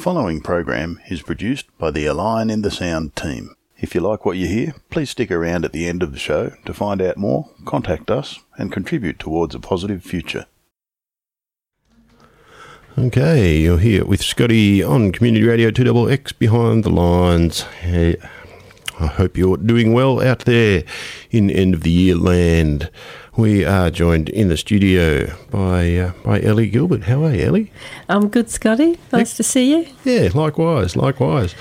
following program is produced by the Align in the Sound team. If you like what you hear, please stick around at the end of the show to find out more, contact us, and contribute towards a positive future. Okay, you're here with Scotty on Community Radio 2XX Behind the Lines. Hey, I hope you're doing well out there in end of the year land. We are joined in the studio by uh, by Ellie Gilbert. How are you, Ellie? I'm good, Scotty. Nice to see you. Yeah, likewise, likewise.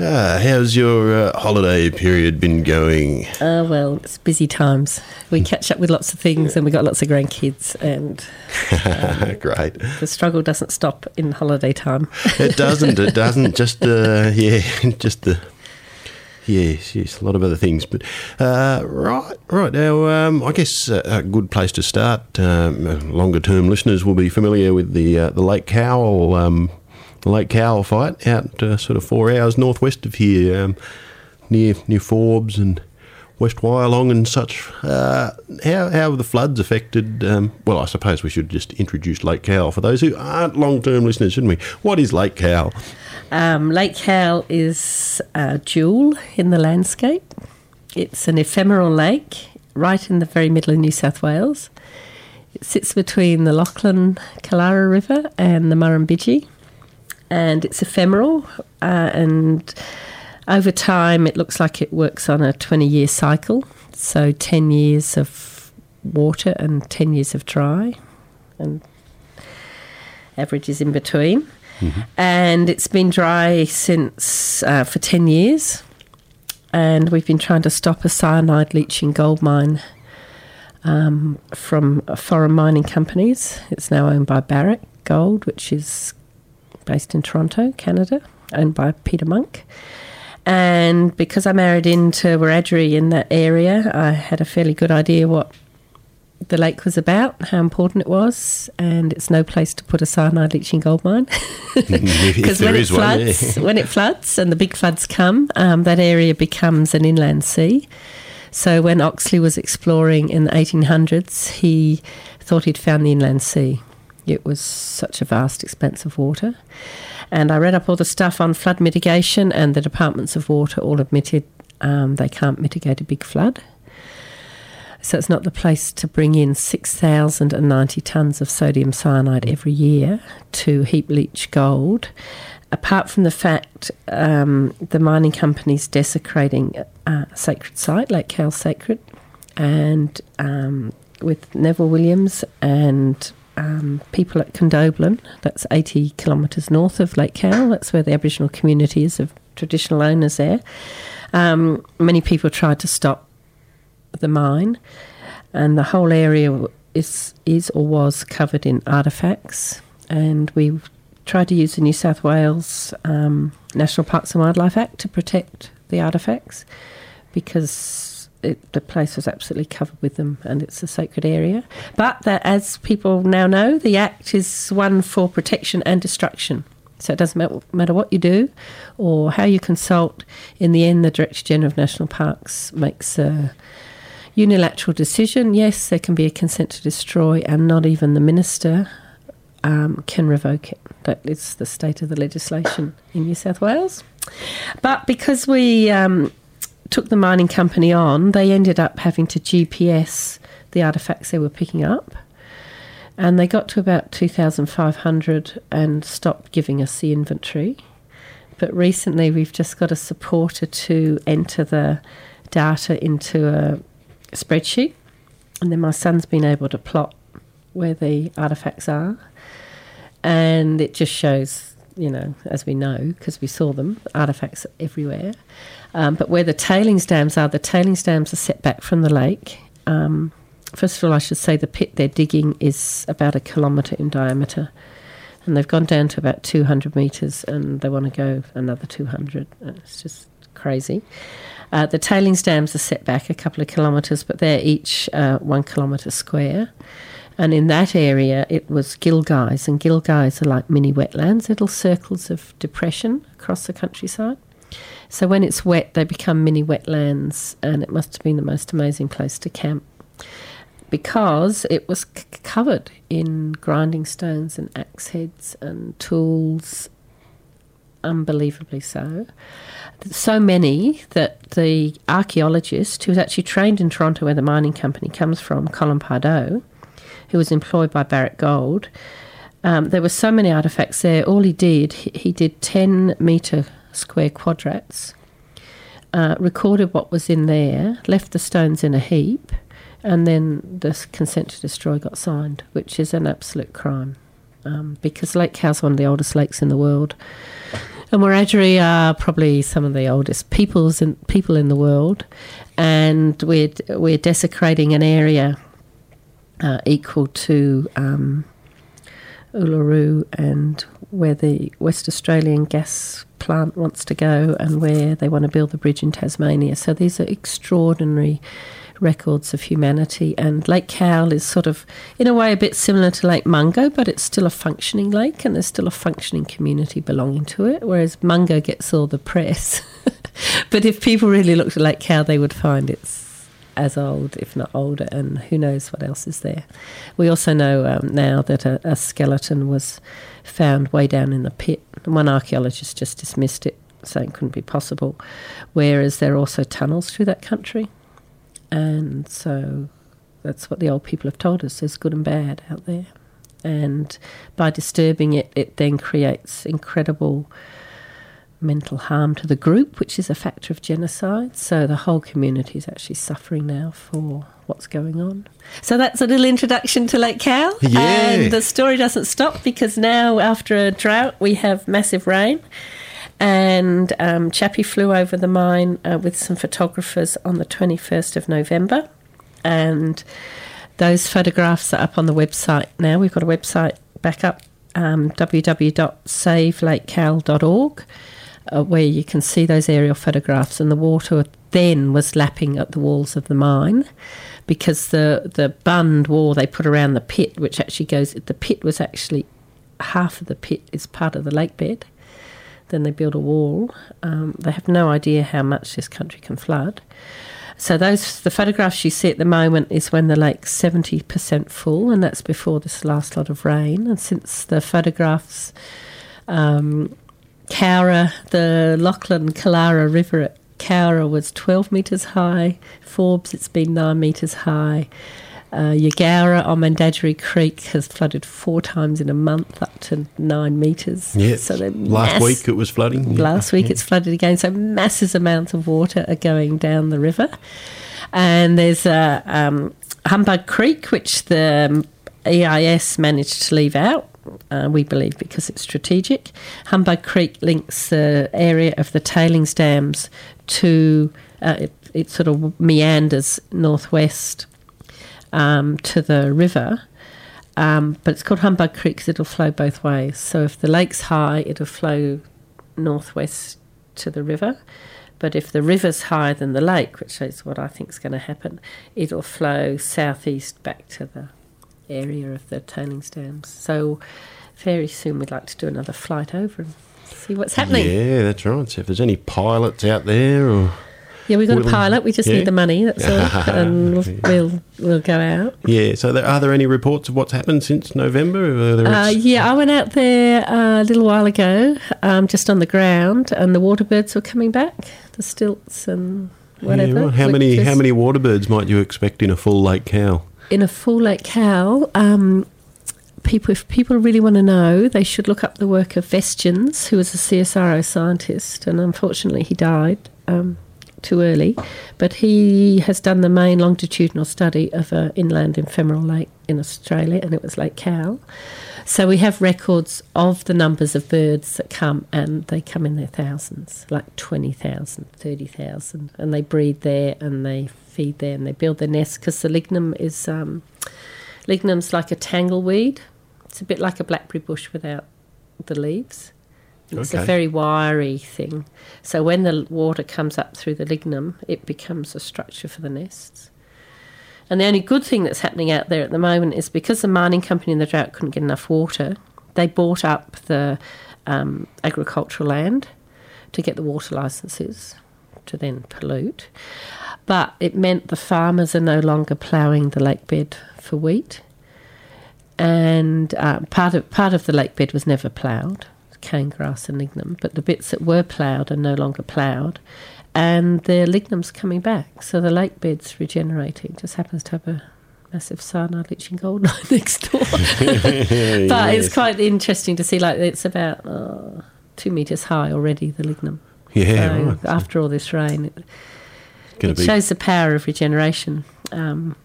Ah, how's your uh, holiday period been going? Uh, well, it's busy times. We catch up with lots of things, and we've got lots of grandkids, and um, great. The struggle doesn't stop in holiday time. it doesn't. It doesn't. Just uh, yeah, just the Yes, yes, a lot of other things. But uh, right, right now, um, I guess uh, a good place to start. Um, longer term listeners will be familiar with the uh, the Lake Cowal um, the Lake Cowal fight out uh, sort of four hours northwest of here, um, near near Forbes and West Wyalong and such. Uh, how, how have the floods affected? Um, well, I suppose we should just introduce Lake Cowal for those who aren't long term listeners, shouldn't we? What is Lake Cowal? Um, Lake Cowal is a jewel in the landscape. It's an ephemeral lake right in the very middle of New South Wales. It sits between the Lachlan Killara River and the Murrumbidgee, and it's ephemeral. Uh, and over time, it looks like it works on a 20 year cycle. So 10 years of water and 10 years of dry, and averages in between. Mm-hmm. And it's been dry since uh, for 10 years. And we've been trying to stop a cyanide leaching gold mine um, from foreign mining companies. It's now owned by Barrick Gold, which is based in Toronto, Canada, owned by Peter Munk. And because I married into Wiradjuri in that area, I had a fairly good idea what the lake was about, how important it was, and it's no place to put a cyanide leaching gold mine. Because when it floods, when it floods and the big floods come, um, that area becomes an inland sea. So when Oxley was exploring in the 1800s, he thought he'd found the inland sea. It was such a vast expanse of water. And I read up all the stuff on flood mitigation, and the departments of water all admitted um, they can't mitigate a big flood. So it's not the place to bring in 6,090 tonnes of sodium cyanide every year to heap leach gold. Apart from the fact um, the mining company's desecrating a sacred site, Lake Cowal Sacred, and um, with Neville Williams and um, people at Condobolin, that's 80 kilometres north of Lake Cowal, that's where the Aboriginal community is of traditional owners there. Um, many people tried to stop the mine, and the whole area is is or was covered in artefacts. And we tried to use the New South Wales um, National Parks and Wildlife Act to protect the artefacts because it, the place was absolutely covered with them and it's a sacred area. But that, as people now know, the Act is one for protection and destruction. So it doesn't matter what you do or how you consult. In the end, the Director General of National Parks makes a unilateral decision, yes, there can be a consent to destroy, and not even the minister um, can revoke it. That is the state of the legislation in New South Wales. But because we um, took the mining company on, they ended up having to GPS the artefacts they were picking up. And they got to about 2,500 and stopped giving us the inventory. But recently, we've just got a supporter to enter the data into a spreadsheet, and then my son's been able to plot where the artifacts are, and it just shows, you know, as we know because we saw them, artifacts everywhere. Um, but where the tailings dams are, the tailings dams are set back from the lake. Um, first of all, I should say the pit they're digging is about a kilometre in diameter. And they've gone down to about 200 metres and they want to go another 200. It's just crazy. Uh, the tailings dams are set back a couple of kilometres, but they're each uh, one kilometre square. And in that area, it was gilgais, and gilgais are like mini wetlands, little circles of depression across the countryside. So when it's wet, they become mini wetlands, and it must have been the most amazing place to camp because it was c- covered in grinding stones and axe heads and tools unbelievably so. So many that the archaeologist, who was actually trained in Toronto, where the mining company comes from, Colin Pardoe, who was employed by Barrick Gold, um, there were so many artifacts there. All he did, he, he did 10 metre square quadrats, uh, recorded what was in there, left the stones in a heap, and then the consent to destroy got signed, which is an absolute crime. Um, because Lake Cowal's one of the oldest lakes in the world. And Wiradjuri are probably some of the oldest peoples in, people in the world. And we're, we're desecrating an area uh, equal to um, Uluru and where the West Australian gas plant wants to go and where they want to build the bridge in Tasmania. So these are extraordinary records of humanity. And Lake Cowal is sort of, in a way, a bit similar to Lake Mungo, but it's still a functioning lake and there's still a functioning community belonging to it, whereas Mungo gets all the press. but if people really looked at Lake Cowal, they would find it's as old, if not older, and who knows what else is there. We also know um, now that a, a, skeleton was found way down in the pit. One archaeologist just dismissed it, saying it couldn't be possible, whereas there are also tunnels through that country. And so that's what the old people have told us there's good and bad out there. And by disturbing it, it then creates incredible mental harm to the group, which is a factor of genocide. So the whole community is actually suffering now for what's going on. So that's a little introduction to Lake Cowal. Yeah. And the story doesn't stop because now, after a drought, we have massive rain. And um, Chappie flew over the mine uh, with some photographers on the 21st of November. And those photographs are up on the website now. We've got a website back up um, www.savelakecowal.org uh, where you can see those aerial photographs, and the water then was lapping at the walls of the mine because the the bund wall they put around the pit, which actually goes, the pit was actually half of the pit is part of the lake bed. Then they build a wall. Um, they have no idea how much this country can flood. So those the photographs you see at the moment is when the lake's seventy percent full, and that's before this last lot of rain. And since the photographs um, Cowra, the Lachlan Killara River at Cowra was 12 metres high. Forbes, it's been 9 metres high. Uh, Eugowra on Mandagery Creek has flooded four times in a month, up to nine metres. Yeah. So last mass- week it was flooding. Last week yeah. it's flooded again. So massive amounts of water are going down the river. And there's a um, Humbug Creek, which the EIS managed to leave out uh, we believe, because it's strategic. Humbug Creek links the area of the tailings dams to, uh, it, it, sort of meanders northwest um, to the river. Um, but it's called Humbug Creek because it'll flow both ways. So if the lake's high, it'll flow northwest to the river. But if the river's higher than the lake, which is what I think is going to happen, it'll flow southeast back to the area of the tailings dams. So very soon we'd like to do another flight over and see what's happening. Yeah, that's right. So if there's any pilots out there or yeah, we've got a pilot. We just yeah. need the money. That's all, and we'll, we'll, we'll go out. Yeah. So, there, are there any reports of what's happened since November? Uh, yeah, I went out there uh, a little while ago, um, just on the ground, and the water birds were coming back. The stilts and whatever. Yeah, well, how many how many water birds might you expect in a full Lake Cowal? in a full Lake Cowal, um, people, if people really want to know, they should look up the work of Vestjens, who was a CSIRO scientist, and unfortunately he died um, too early. But he has done the main longitudinal study of an inland ephemeral lake in Australia, and it was Lake Cowal. So we have records of the numbers of birds that come, and they come in their thousands, like 20,000, 30,000, and they breed there and they feed there and they build their nests because the lignum is um, lignum's like a tangleweed. It's a bit like a blackberry bush without the leaves. It's okay. a very wiry thing. So when the water comes up through the lignum, it becomes a structure for the nests. And the only good thing that's happening out there at the moment is because the mining company in the drought couldn't get enough water, they bought up the um, agricultural land to get the water licenses to then pollute. But it meant the farmers are no longer ploughing the lake bed for wheat, and uh, part of part of the lake bed was never ploughed cane grass and lignum, but the bits that were ploughed are no longer ploughed, and the lignum's coming back. So the lake bed's regenerating. Just happens to have a massive cyanide leaching gold mine next door. but it's quite interesting to see. Like it's about uh, two meters high already. The lignum. Yeah, So right. After all this rain, it, it shows the power of regeneration. Um,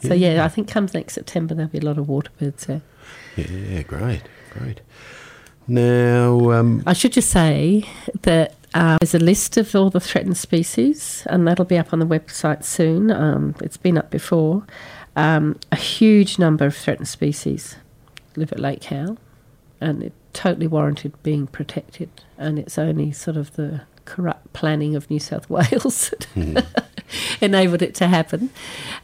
so yeah. I think comes next September there'll be a lot of water birds there. Yeah, great, great. Now, um, I should just say that uh, there's a list of all the threatened species, and that'll be up on the website soon. Um, it's been up before. Um, a huge number of threatened species live at Lake Cowal, and it totally warranted being protected. And it's only sort of the corrupt planning of New South Wales that enabled it to happen.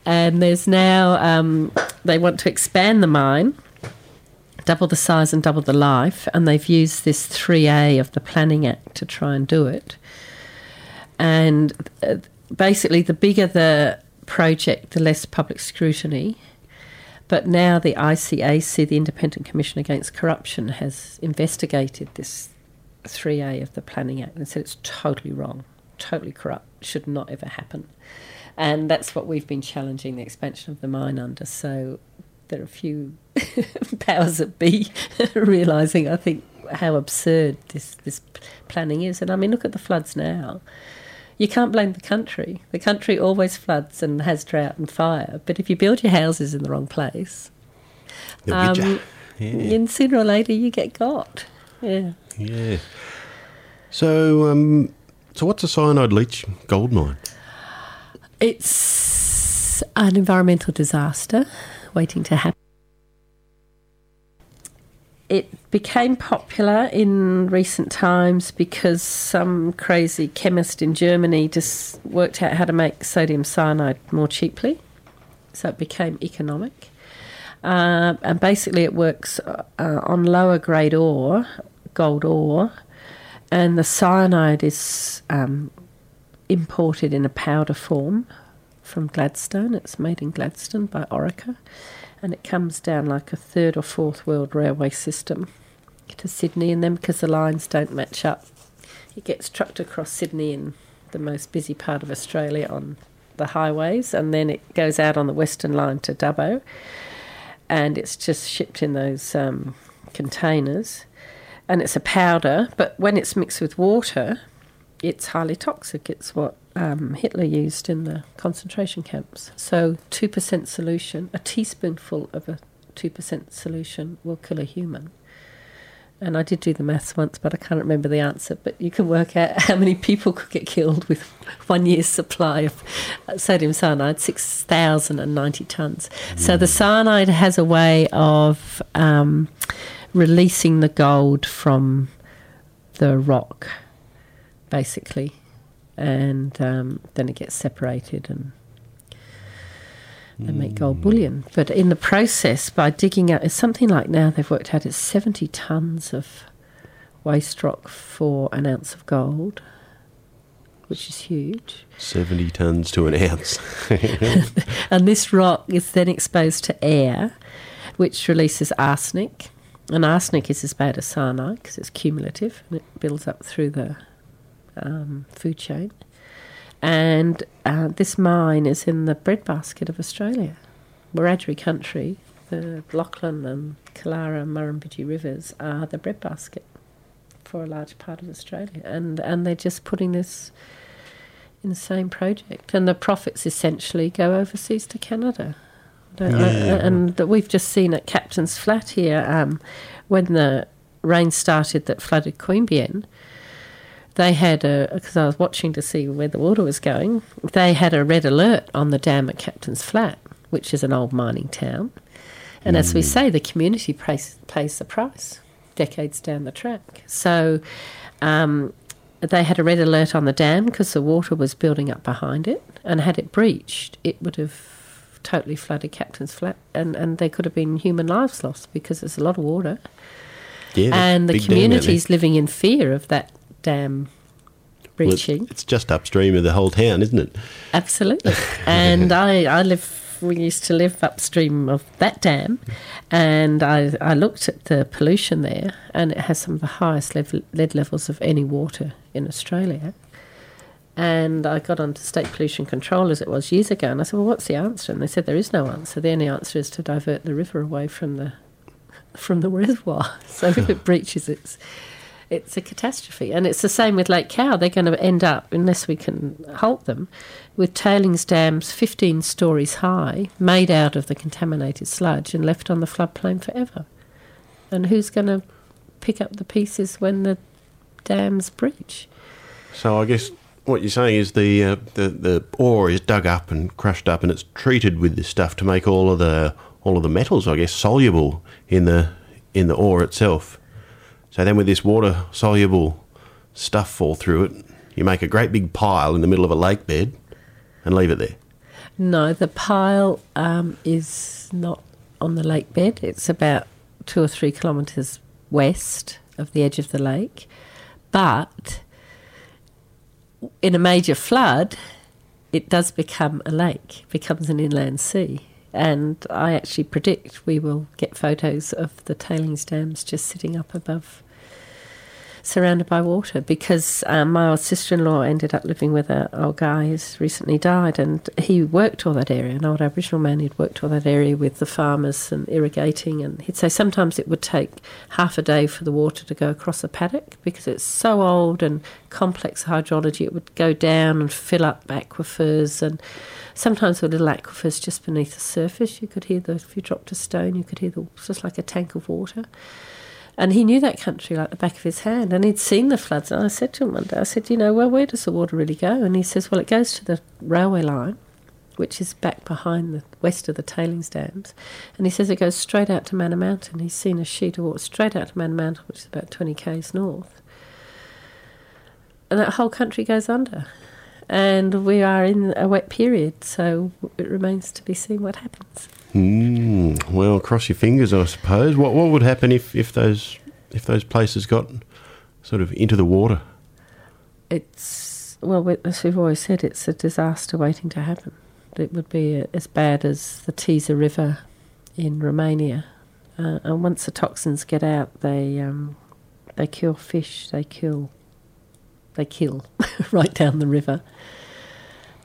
And there's now um, they want to expand the mine double the size and double the life, and they've used this 3A of the Planning Act to try and do it. And uh, basically, the bigger the project, the less public scrutiny. But now the ICAC, the Independent Commission Against Corruption, has investigated this 3A of the Planning Act and said it's totally wrong, totally corrupt, should not ever happen. And that's what we've been challenging the expansion of the mine under. So there are a few powers that be realizing, I think, how absurd this, this planning is. And I mean, look at the floods now. You can't blame the country. The country always floods and has drought and fire. But if you build your houses in the wrong place, they'll get ya. um, Yeah, then sooner or later you get got. Yeah. yeah. So, um, so what's a cyanide leach gold mine? It's an environmental disaster waiting to happen. It became popular in recent times because some crazy chemist in Germany just worked out how to make sodium cyanide more cheaply. So it became economic. Uh, and basically, it works uh, on lower grade ore, gold ore, and the cyanide is um, imported in a powder form from Gladstone. It's made in Gladstone by Orica, and it comes down like a third or fourth world railway system to Sydney. And then because the lines don't match up, it gets trucked across Sydney in the most busy part of Australia on the highways, and then it goes out on the Western Line to Dubbo, and it's just shipped in those um, containers. And it's a powder, but when it's mixed with water, it's highly toxic. It's what um, Hitler used in the concentration camps. So, 2% solution, a teaspoonful of a 2% solution will kill a human. And I did do the maths once, but I can't remember the answer. But you can work out how many people could get killed with one year's supply of sodium cyanide, 6,090 tonnes. So the cyanide has a way of um, releasing the gold from the rock, basically. And um, then it gets separated and they make gold bullion. But in the process, by digging out, it's something like now they've worked out it's 70 tonnes of waste rock for an ounce of gold, which is huge. 70 tonnes to an ounce. And this rock is then exposed to air, which releases arsenic. And arsenic is as bad as cyanide because it's cumulative and it builds up through the um, food chain. And uh, this mine is in the breadbasket of Australia. Wiradjuri country, the Lachlan and Killara and Murrumbidgee rivers are the breadbasket for a large part of Australia. And, and they're just putting this insane project. And the profits essentially go overseas to Canada. Don't- Yeah. uh, and that we've just seen at Captain's Flat here um, when the rain started that flooded Queanbeyan. They had a because I was watching to see where the water was going. They had a red alert on the dam at Captain's Flat, which is an old mining town. And as we say, the community pays, pays the price decades down the track. So um, they had a red alert on the dam because the water was building up behind it, and had it breached, it would have totally flooded Captain's Flat, and, and there could have been human lives lost because there's a lot of water, Yeah, and the community's living in fear of that Um, dam Well, breaching. it's just upstream of the whole town, isn't it? Absolutely. and I, I live we used to live upstream of that dam, and I, I looked at the pollution there, and it has some of the highest level, lead levels of any water in Australia. And I got onto state pollution control as it was years ago, and I said, "Well, what's the answer?" And they said, "There is no answer. The only answer is to divert the river away from the from the reservoir. So if it breaches, it's it's a catastrophe. And it's the same with Lake Cow. They're going to end up, unless we can halt them, with tailings dams 15 stories high, made out of the contaminated sludge and left on the floodplain forever. And who's going to pick up the pieces when the dams breach? So I guess what you're saying is the, uh, the the ore is dug up and crushed up, and it's treated with this stuff to make all of the all of the metals, I guess, soluble in the in the ore itself. So then, with this water soluble stuff fall through it, you make a great big pile in the middle of a lake bed and leave it there. No, the pile um, is not on the lake bed. It's about two or three kilometres west of the edge of the lake. But in a major flood, it does become a lake, becomes an inland sea. And I actually predict we will get photos of the tailings dams just sitting up above, surrounded by water. Because um, my old sister in law ended up living with an old guy who's recently died, and he worked all that area. An old Aboriginal man, who'd worked all that area with the farmers and irrigating. And he'd say sometimes it would take half a day for the water to go across a paddock because it's so old and complex hydrology. It would go down and fill up aquifers and sometimes with little aquifers just beneath the surface. You could hear the, if you dropped a stone, you could hear the, just like a tank of water. And he knew that country like the back of his hand, and he'd seen the floods. And I said to him one day, I said, you know, well, where does the water really go? And he says, well, it goes to the railway line, which is back behind the west of the tailings dams. And he says it goes straight out to Manor Mountain. He's seen a sheet of water straight out to Manor Mountain, which is about 20 k's north. And that whole country goes under and we are in a wet period, so it remains to be seen what happens. Mm, well, cross your fingers, I suppose. What what would happen if, if those if those places got sort of into the water? It's well, as we've always said, it's a disaster waiting to happen. It would be as bad as the Tisa River in Romania, uh, and once the toxins get out, they um, they kill fish, they kill they kill right down the river.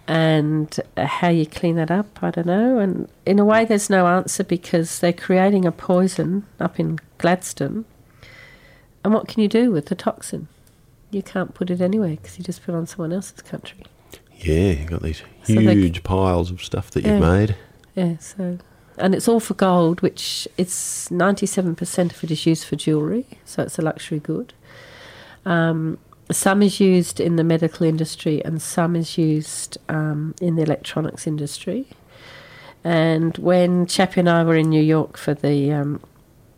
And how you clean that up, I don't know. And in a way, there's no answer because they're creating a poison up in Gladstone. And what can you do with the toxin? You can't put it anywhere because you just put it on someone else's country. Yeah, you've got these huge so piles of stuff that you've made. Yeah, so and it's all for gold, which it's ninety seven percent of it is used for jewellery, so it's a luxury good. Um, some is used in the medical industry and some is used um, in the electronics industry. And when Chappie and I were in New York for the um,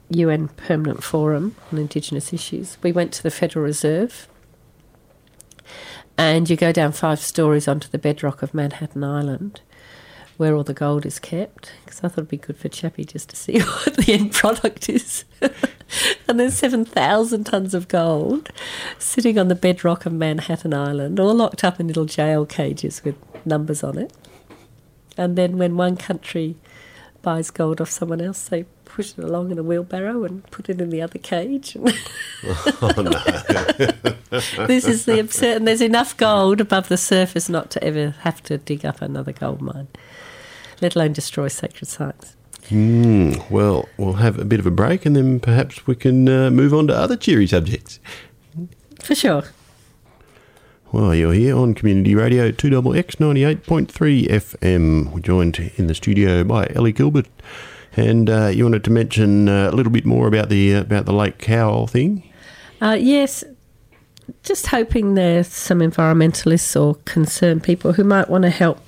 UN Permanent Forum on Indigenous Issues, we went to the Federal Reserve. And you go down five stories onto the bedrock of Manhattan Island, where all the gold is kept. Because I thought it'd be good for Chappie just to see what the end product is. and there's 7,000 tonnes of gold sitting on the bedrock of Manhattan Island, all locked up in little jail cages with numbers on it. And then when one country buys gold off someone else, they push it along in a wheelbarrow and put it in the other cage. oh, no. this is the absurd. And there's enough gold above the surface not to ever have to dig up another gold mine, let alone destroy sacred sites. Mm, well, we'll have a bit of a break and then perhaps we can uh, move on to other cheery subjects. For sure. Well, you're here on Community Radio 2XX 98.3 FM. We're joined in the studio by Ellie Gilbert. And uh, you wanted to mention uh, a little bit more about the uh, about the Lake Cowal thing? Uh, yes, just hoping there's some environmentalists or concerned people who might want to help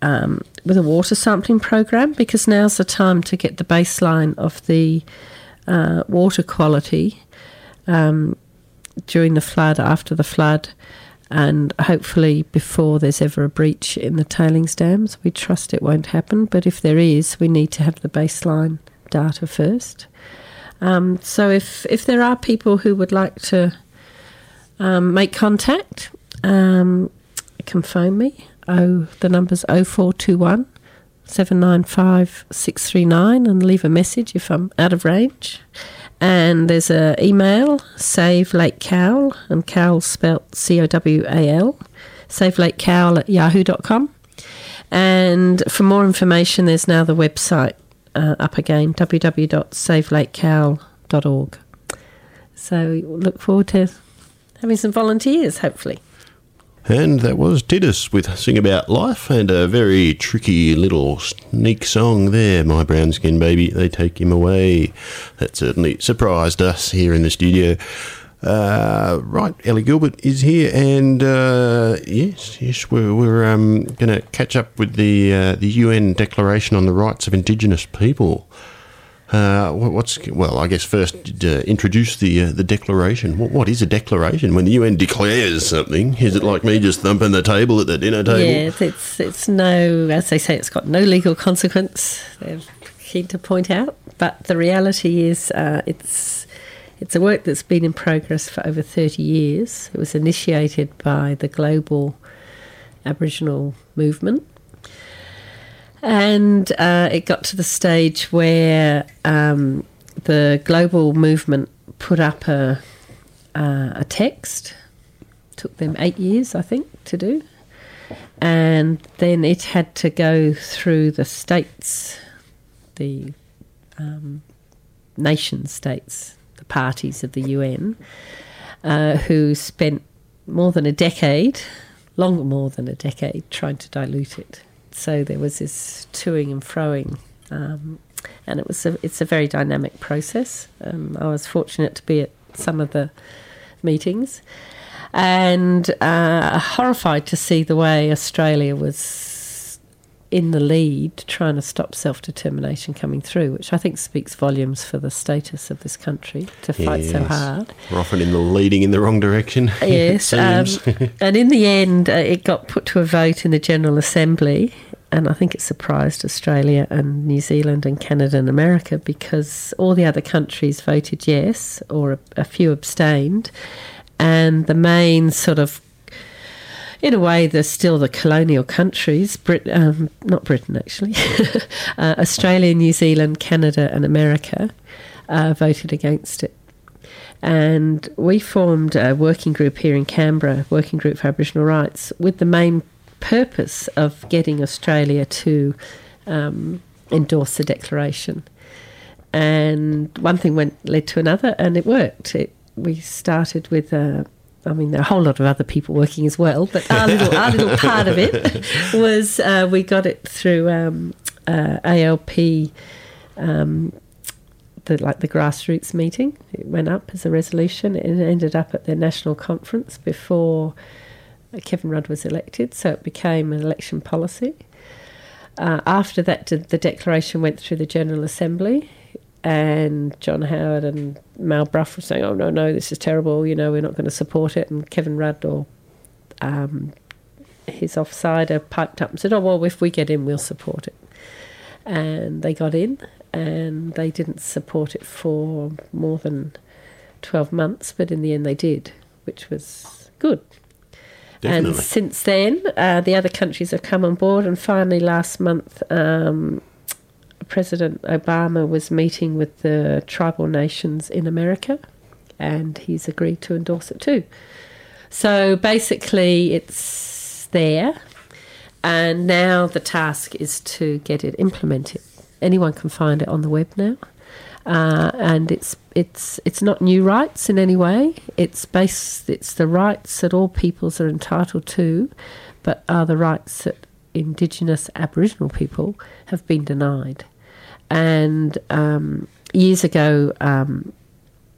um, with a water sampling program because now's the time to get the baseline of the uh, water quality um, during the flood, after the flood, and hopefully before there's ever a breach in the tailings dams. We trust it won't happen, but if there is, we need to have the baseline data first. Um, so if if there are people who would like to um, make contact, um, can phone me oh, the number's 0421 795 639 and leave a message if I'm out of range. And there's an email, save Lake Cowal, and Cowal spelt C O W A L, save Lake Cowal at yahoo.com. And for more information, there's now the website uh, up again, www.savelakecowal.org. So look forward to having some volunteers, hopefully. And that was Tiddas with Sing About Life and a very tricky little sneak song there, My Brown Skin Baby, They Take Him Away. That certainly surprised us here in the studio. Uh, right, Ellie Gilbert is here, and uh, yes, yes, we're, we're um, going to catch up with the uh, the UN Declaration on the Rights of Indigenous People. Uh, what's well? I guess first uh, introduce the uh, the declaration. What, what is a declaration? When the UN declares something, is it like me just thumping the table at the dinner table? Yeah, it's it's no, as they say, it's got no legal consequence. They're keen to point out, but the reality is, uh, it's it's a work that's been in progress for over thirty years. It was initiated by the global Aboriginal movement and uh, it got to the stage where um, the global movement put up a, uh, a text. Took them eight years, I think, to do. And then it had to go through the states, the um, nation states, the parties of the UN, uh, who spent more than a decade, longer more than a decade, trying to dilute it so there was this toing and froing, um, and it was a, it's a very dynamic process. Um, I was fortunate to be at some of the meetings, and uh, horrified to see the way Australia was in the lead trying to stop self determination coming through, which I think speaks volumes for the status of this country to fight yes. so hard. We're often in the leading in the wrong direction. Yes, um, and in the end, uh, it got put to a vote in the General Assembly, and I think it surprised Australia and New Zealand and Canada and America because all the other countries voted yes, or a, a few abstained, and the main sort of in a way, they're still the colonial countries, Brit- um, not Britain actually, uh, Australia, New Zealand, Canada, and America uh, voted against it. And we formed a working group here in Canberra, Working Group for Aboriginal Rights, with the main purpose of getting Australia to um, endorse the declaration. And one thing went led to another, and it worked. It, we started with a I mean, there are a whole lot of other people working as well, but our little, our little part of it was uh, we got it through um, uh, ALP, um, the, like the grassroots meeting. It went up as a resolution. It ended up at their national conference before Kevin Rudd was elected, so it became an election policy. Uh, after that, the declaration went through the General Assembly and John Howard and Mal Brough were saying, "Oh no, no, this is terrible. You know, we're not going to support it." And Kevin Rudd or um, his offsider piped up and said, "Oh well, if we get in, we'll support it." And they got in, and they didn't support it for more than twelve months, but in the end, they did, which was good. Definitely. And since then, uh, the other countries have come on board, and finally, last month. Um, President Obama was meeting with the tribal nations in America, and he's agreed to endorse it too. So basically, it's there, and now the task is to get it implemented. Anyone can find it on the web now, uh, and it's it's it's not new rights in any way. It's based it's the rights that all peoples are entitled to, but are the rights that Indigenous Aboriginal people have been denied. And um, years ago, um,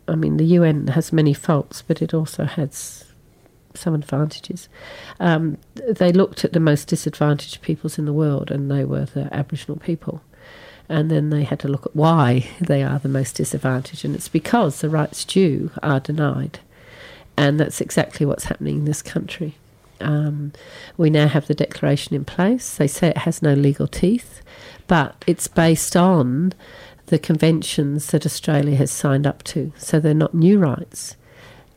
I mean, the UN has many faults, but it also has some advantages. Um, they looked at the most disadvantaged peoples in the world, and they were the Aboriginal people. And then they had to look at why they are the most disadvantaged, and it's because the rights due are denied. And that's exactly what's happening in this country. Um, we now have the declaration in place. They say it has no legal teeth, but it's based on the conventions that Australia has signed up to. So they're not new rights,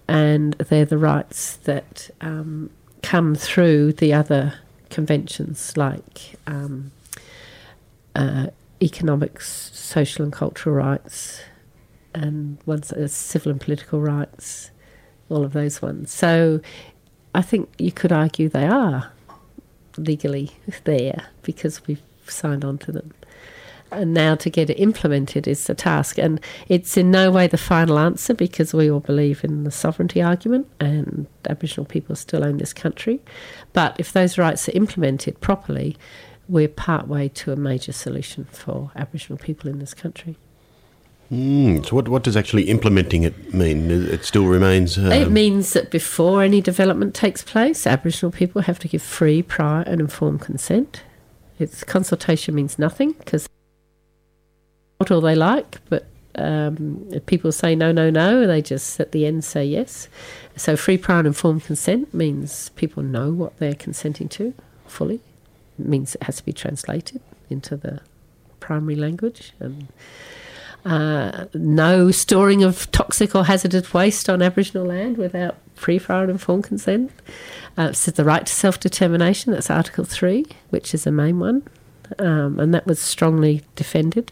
and they're the rights that um, come through the other conventions, like um, uh, economics, social and cultural rights, and ones civil and political rights, all of those ones. So I think you could argue they are legally there because we've signed on to them. And now to get it implemented is the task. And it's in no way the final answer because we all believe in the sovereignty argument and Aboriginal people still own this country. But if those rights are implemented properly, we're part way to a major solution for Aboriginal people in this country. Mm, so, what, what does actually implementing it mean? It still remains. Um, it means that before any development takes place, Aboriginal people have to give free, prior, and informed consent. Its consultation means nothing because not all they like, but um, people say no, no, no. They just at the end say yes. So, free, prior, and informed consent means people know what they're consenting to fully. It means it has to be translated into the primary language and no storing of toxic or hazardous waste on Aboriginal land without free, prior, and informed consent. Uh, so the right to self determination, that's Article 3, which is the main one, um, and that was strongly defended.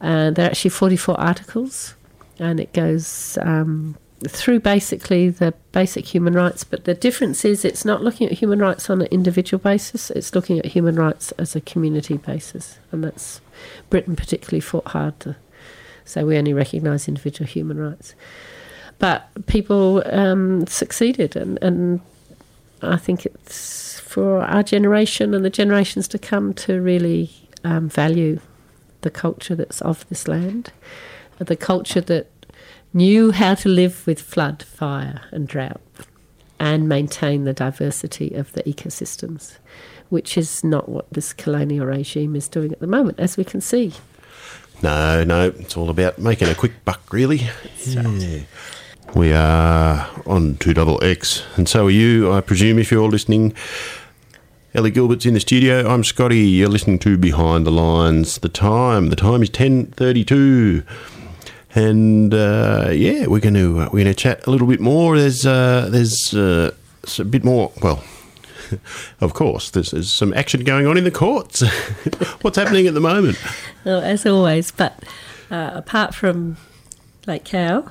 Uh, there are actually 44 articles, and it goes um, through basically the basic human rights. But the difference is it's not looking at human rights on an individual basis, it's looking at human rights as a community basis. And that's Britain particularly fought hard to so we only recognise individual human rights. But people um, succeeded, and, and I think it's for our generation and the generations to come to really um, value the culture that's of this land, the culture that knew how to live with flood, fire, and drought, and maintain the diversity of the ecosystems, which is not what this colonial regime is doing at the moment, as we can see. No, no, it's all about making a quick buck, really. Yeah. We are on 2 double X, and so are you, I presume, if you're listening. Ellie Gilbert's in the studio. I'm Scotty. You're listening to Behind the Lines. The time, the time is 10:32, and uh, yeah, we're going to uh, we're going to chat a little bit more. There's uh, there's uh, a bit more. Well, of course, there's, some action going on in the courts. What's happening at the moment? Well, as always, but uh, apart from Lake Cow,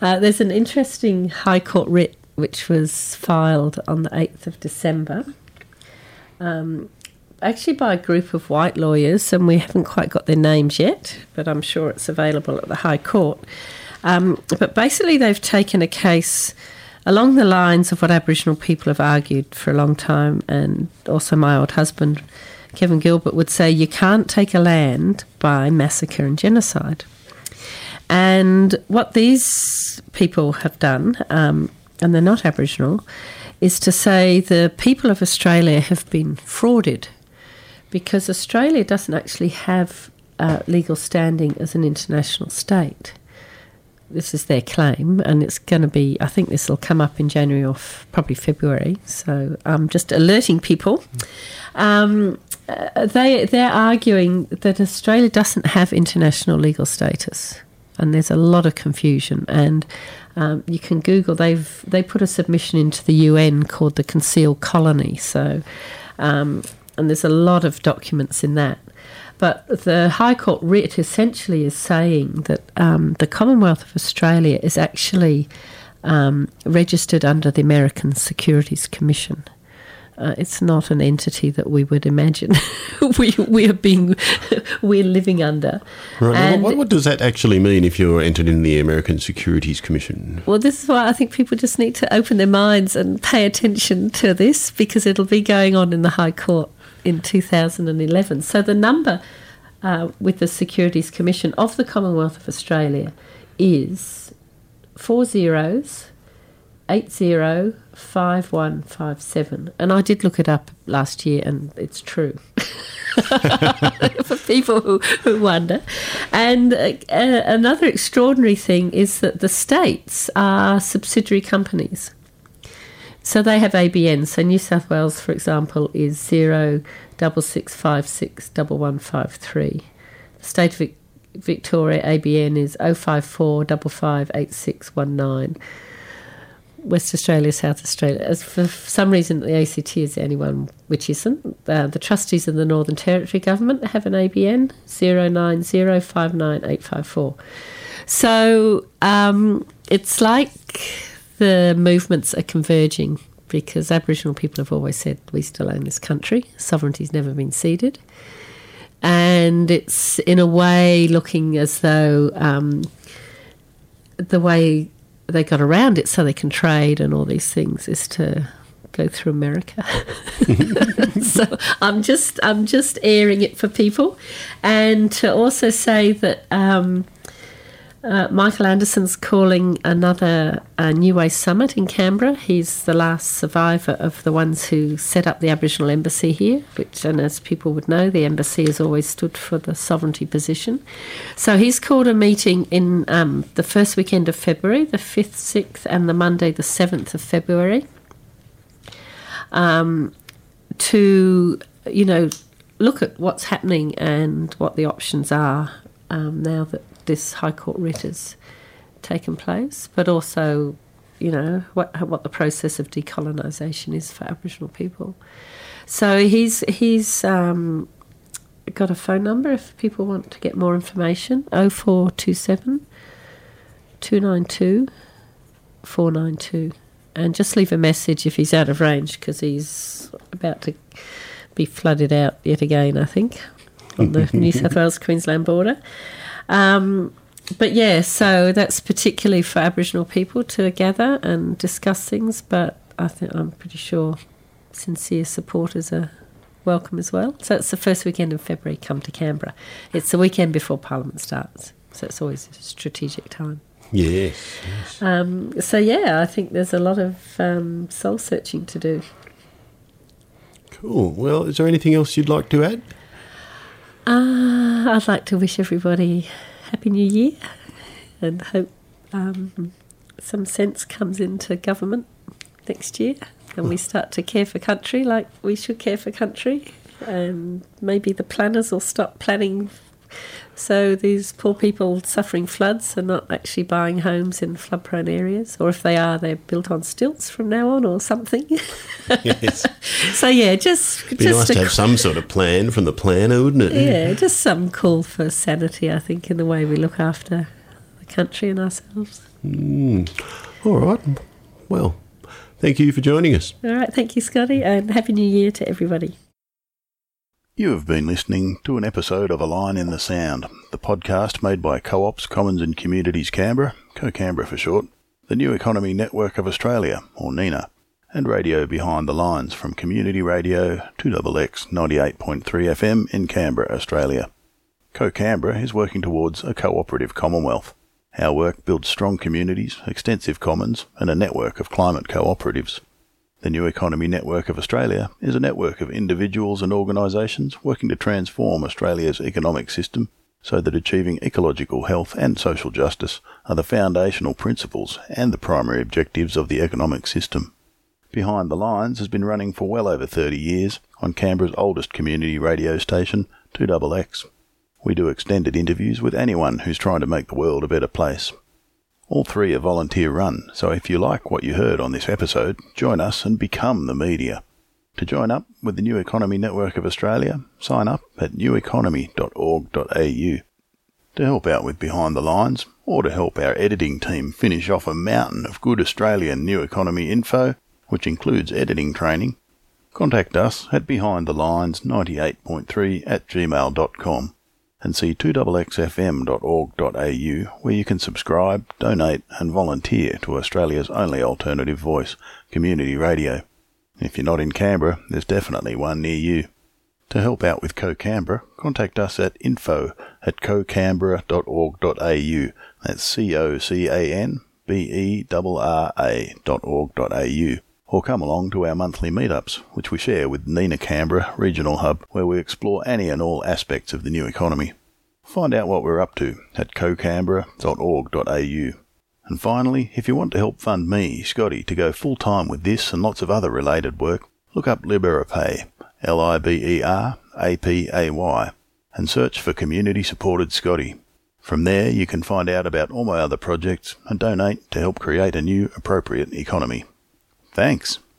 uh, there's an interesting High Court writ which was filed on the 8th of December. Um, actually, by a group of white lawyers, and we haven't quite got their names yet, but I'm sure it's available at the High Court. Um, but basically, they've taken a case along the lines of what Aboriginal people have argued for a long time, and also my old husband, Kevin Gilbert, would say you can't take a land by massacre and genocide. And what these people have done, um, and they're not Aboriginal, is to say the people of Australia have been frauded because Australia doesn't actually have uh, legal standing as an international state this is their claim, and it's going to be. I think this will come up in January or f- probably February. So I'm um, just alerting people. Um, uh, they they're arguing that Australia doesn't have international legal status, and there's a lot of confusion. And um, you can Google. They've they put a submission into the UN called the Concealed Colony. So, um, and there's a lot of documents in that. But the High Court writ essentially is saying that um, the Commonwealth of Australia is actually um, registered under the American Securities Commission. Uh, it's not an entity that we would imagine we we are being we're living under. Right. What, what, does that actually mean if you're entered in the American Securities Commission? Well, this is why I think people just need to open their minds and pay attention to this because it'll be going on in the High Court in 2011. So the number uh, with the Securities Commission of the Commonwealth of Australia is four zeros, eight zero five one five seven. And I did look it up last year, and it's true. For people who, who wonder. And uh, another extraordinary thing is that the states are subsidiary companies. So they have ABN. So New South Wales, for example, is zero double six five six double one five three. The state of Victoria ABN is 054 558619. West Australia, South Australia. As for some reason, the ACT is the only one which isn't. Uh, the trustees of the Northern Territory Government have an ABN 090598554. So um, it's like the movements are converging because Aboriginal people have always said we still own this country, sovereignty's never been ceded. And it's in a way looking as though um, the way they got around it so they can trade and all these things is to go through America. so I'm just I'm just airing it for people, and to also say that um, uh, Michael Anderson's calling another uh, New Way Summit in Canberra. He's the last survivor of the ones who set up the Aboriginal Embassy here, which, and as people would know, the embassy has always stood for the sovereignty position. So he's called a meeting in um, the first weekend of February, the 5th, 6th, and the Monday, the 7th of February, um, to, you know, look at what's happening and what the options are um, now that this High Court writ has taken place, but also, you know, what what the process of decolonisation is for Aboriginal people. So he's he's um, got a phone number if people want to get more information: oh four two seven two nine two four nine two, and just leave a message if he's out of range because he's about to be flooded out yet again. I think on the New South Wales Queensland border. Um, but yeah, so that's particularly for Aboriginal people to gather and discuss things. But I think I'm pretty sure sincere supporters are welcome as well. So it's the first weekend in February. Come to Canberra. It's the weekend before Parliament starts, so it's always a strategic time. Yes. yes. Um, so yeah, I think there's a lot of um, soul searching to do. Cool. Well, is there anything else you'd like to add? Uh, I'd like to wish everybody Happy New Year and hope um, some sense comes into government next year and we start to care for country like we should care for country. And maybe the planners will stop planning so these poor people suffering floods are not actually buying homes in flood prone areas, or if they are, they're built on stilts from now on or something. yes. so yeah, just It'd be just nice to have some sort of plan from the planner, wouldn't it? Yeah, just some call for sanity, I think, in the way we look after the country and ourselves. Mm. All right. Well, thank you for joining us. All right, thank you, Scotty, and happy New Year to everybody. You have been listening to an episode of A Line in the Sound, the podcast made by Co ops, Commons and Communities Canberra, Co Canberra for short, the New Economy Network of Australia, or NENA, and Radio Behind the Lines from Community Radio 2XX 98.3 FM in Canberra, Australia. Co Canberra is working towards a cooperative Commonwealth. Our work builds strong communities, extensive commons, and a network of climate cooperatives. The New Economy Network of Australia is a network of individuals and organisations working to transform Australia's economic system so that achieving ecological health and social justice are the foundational principles and the primary objectives of the economic system. Behind the Lines has been running for well over 30 years on Canberra's oldest community radio station, 2XX. We do extended interviews with anyone who's trying to make the world a better place. All three are volunteer run, so if you like what you heard on this episode, join us and become the media. To join up with the New Economy Network of Australia, sign up at neweconomy.org.au. To help out with Behind the Lines, or to help our editing team finish off a mountain of good Australian new economy info, which includes editing training, contact us at behindthelines98.3 at gmail.com and see 2xxfm.org.au where you can subscribe, donate and volunteer to Australia's only alternative voice, community radio. If you're not in Canberra, there's definitely one near you. To help out with Co-Canberra, contact us at info at cocanberra.org.au. That's C-O-C-A-N-B-E-R-R-A dot org dot or come along to our monthly meetups, which we share with NENA Canberra Regional Hub, where we explore any and all aspects of the new economy. Find out what we're up to at cocanberra.org.au. And finally, if you want to help fund me, Scotty, to go full time with this and lots of other related work, look up Liberapay, L I B E R A P A Y, and search for Community Supported Scotty. From there, you can find out about all my other projects and donate to help create a new appropriate economy. Thanks.